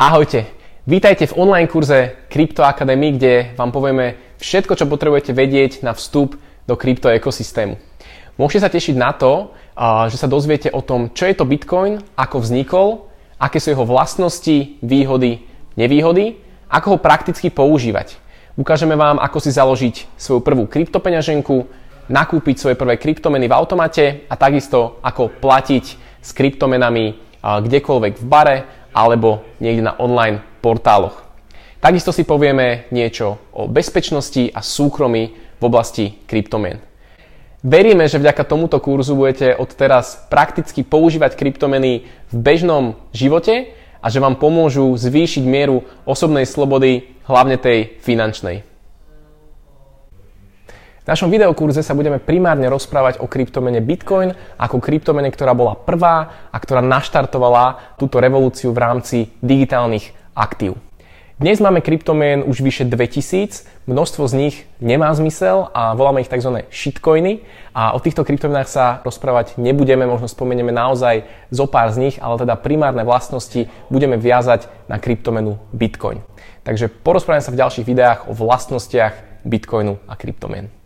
Ahojte, vítajte v online kurze Crypto Academy, kde vám povieme všetko, čo potrebujete vedieť na vstup do krypto ekosystému. Môžete sa tešiť na to, že sa dozviete o tom, čo je to Bitcoin, ako vznikol, aké sú jeho vlastnosti, výhody, nevýhody, ako ho prakticky používať. Ukážeme vám, ako si založiť svoju prvú kryptopeňaženku, nakúpiť svoje prvé kryptomeny v automate a takisto ako platiť s kryptomenami kdekoľvek v bare alebo niekde na online portáloch. Takisto si povieme niečo o bezpečnosti a súkromí v oblasti kryptomien. Veríme, že vďaka tomuto kurzu budete od teraz prakticky používať kryptomeny v bežnom živote a že vám pomôžu zvýšiť mieru osobnej slobody, hlavne tej finančnej. V našom videokurze sa budeme primárne rozprávať o kryptomene Bitcoin ako kryptomene, ktorá bola prvá a ktorá naštartovala túto revolúciu v rámci digitálnych aktív. Dnes máme kryptomien už vyše 2000, množstvo z nich nemá zmysel a voláme ich tzv. shitcoiny a o týchto kryptomenách sa rozprávať nebudeme, možno spomenieme naozaj zo pár z nich, ale teda primárne vlastnosti budeme viazať na kryptomenu Bitcoin. Takže porozprávame sa v ďalších videách o vlastnostiach Bitcoinu a kryptomien.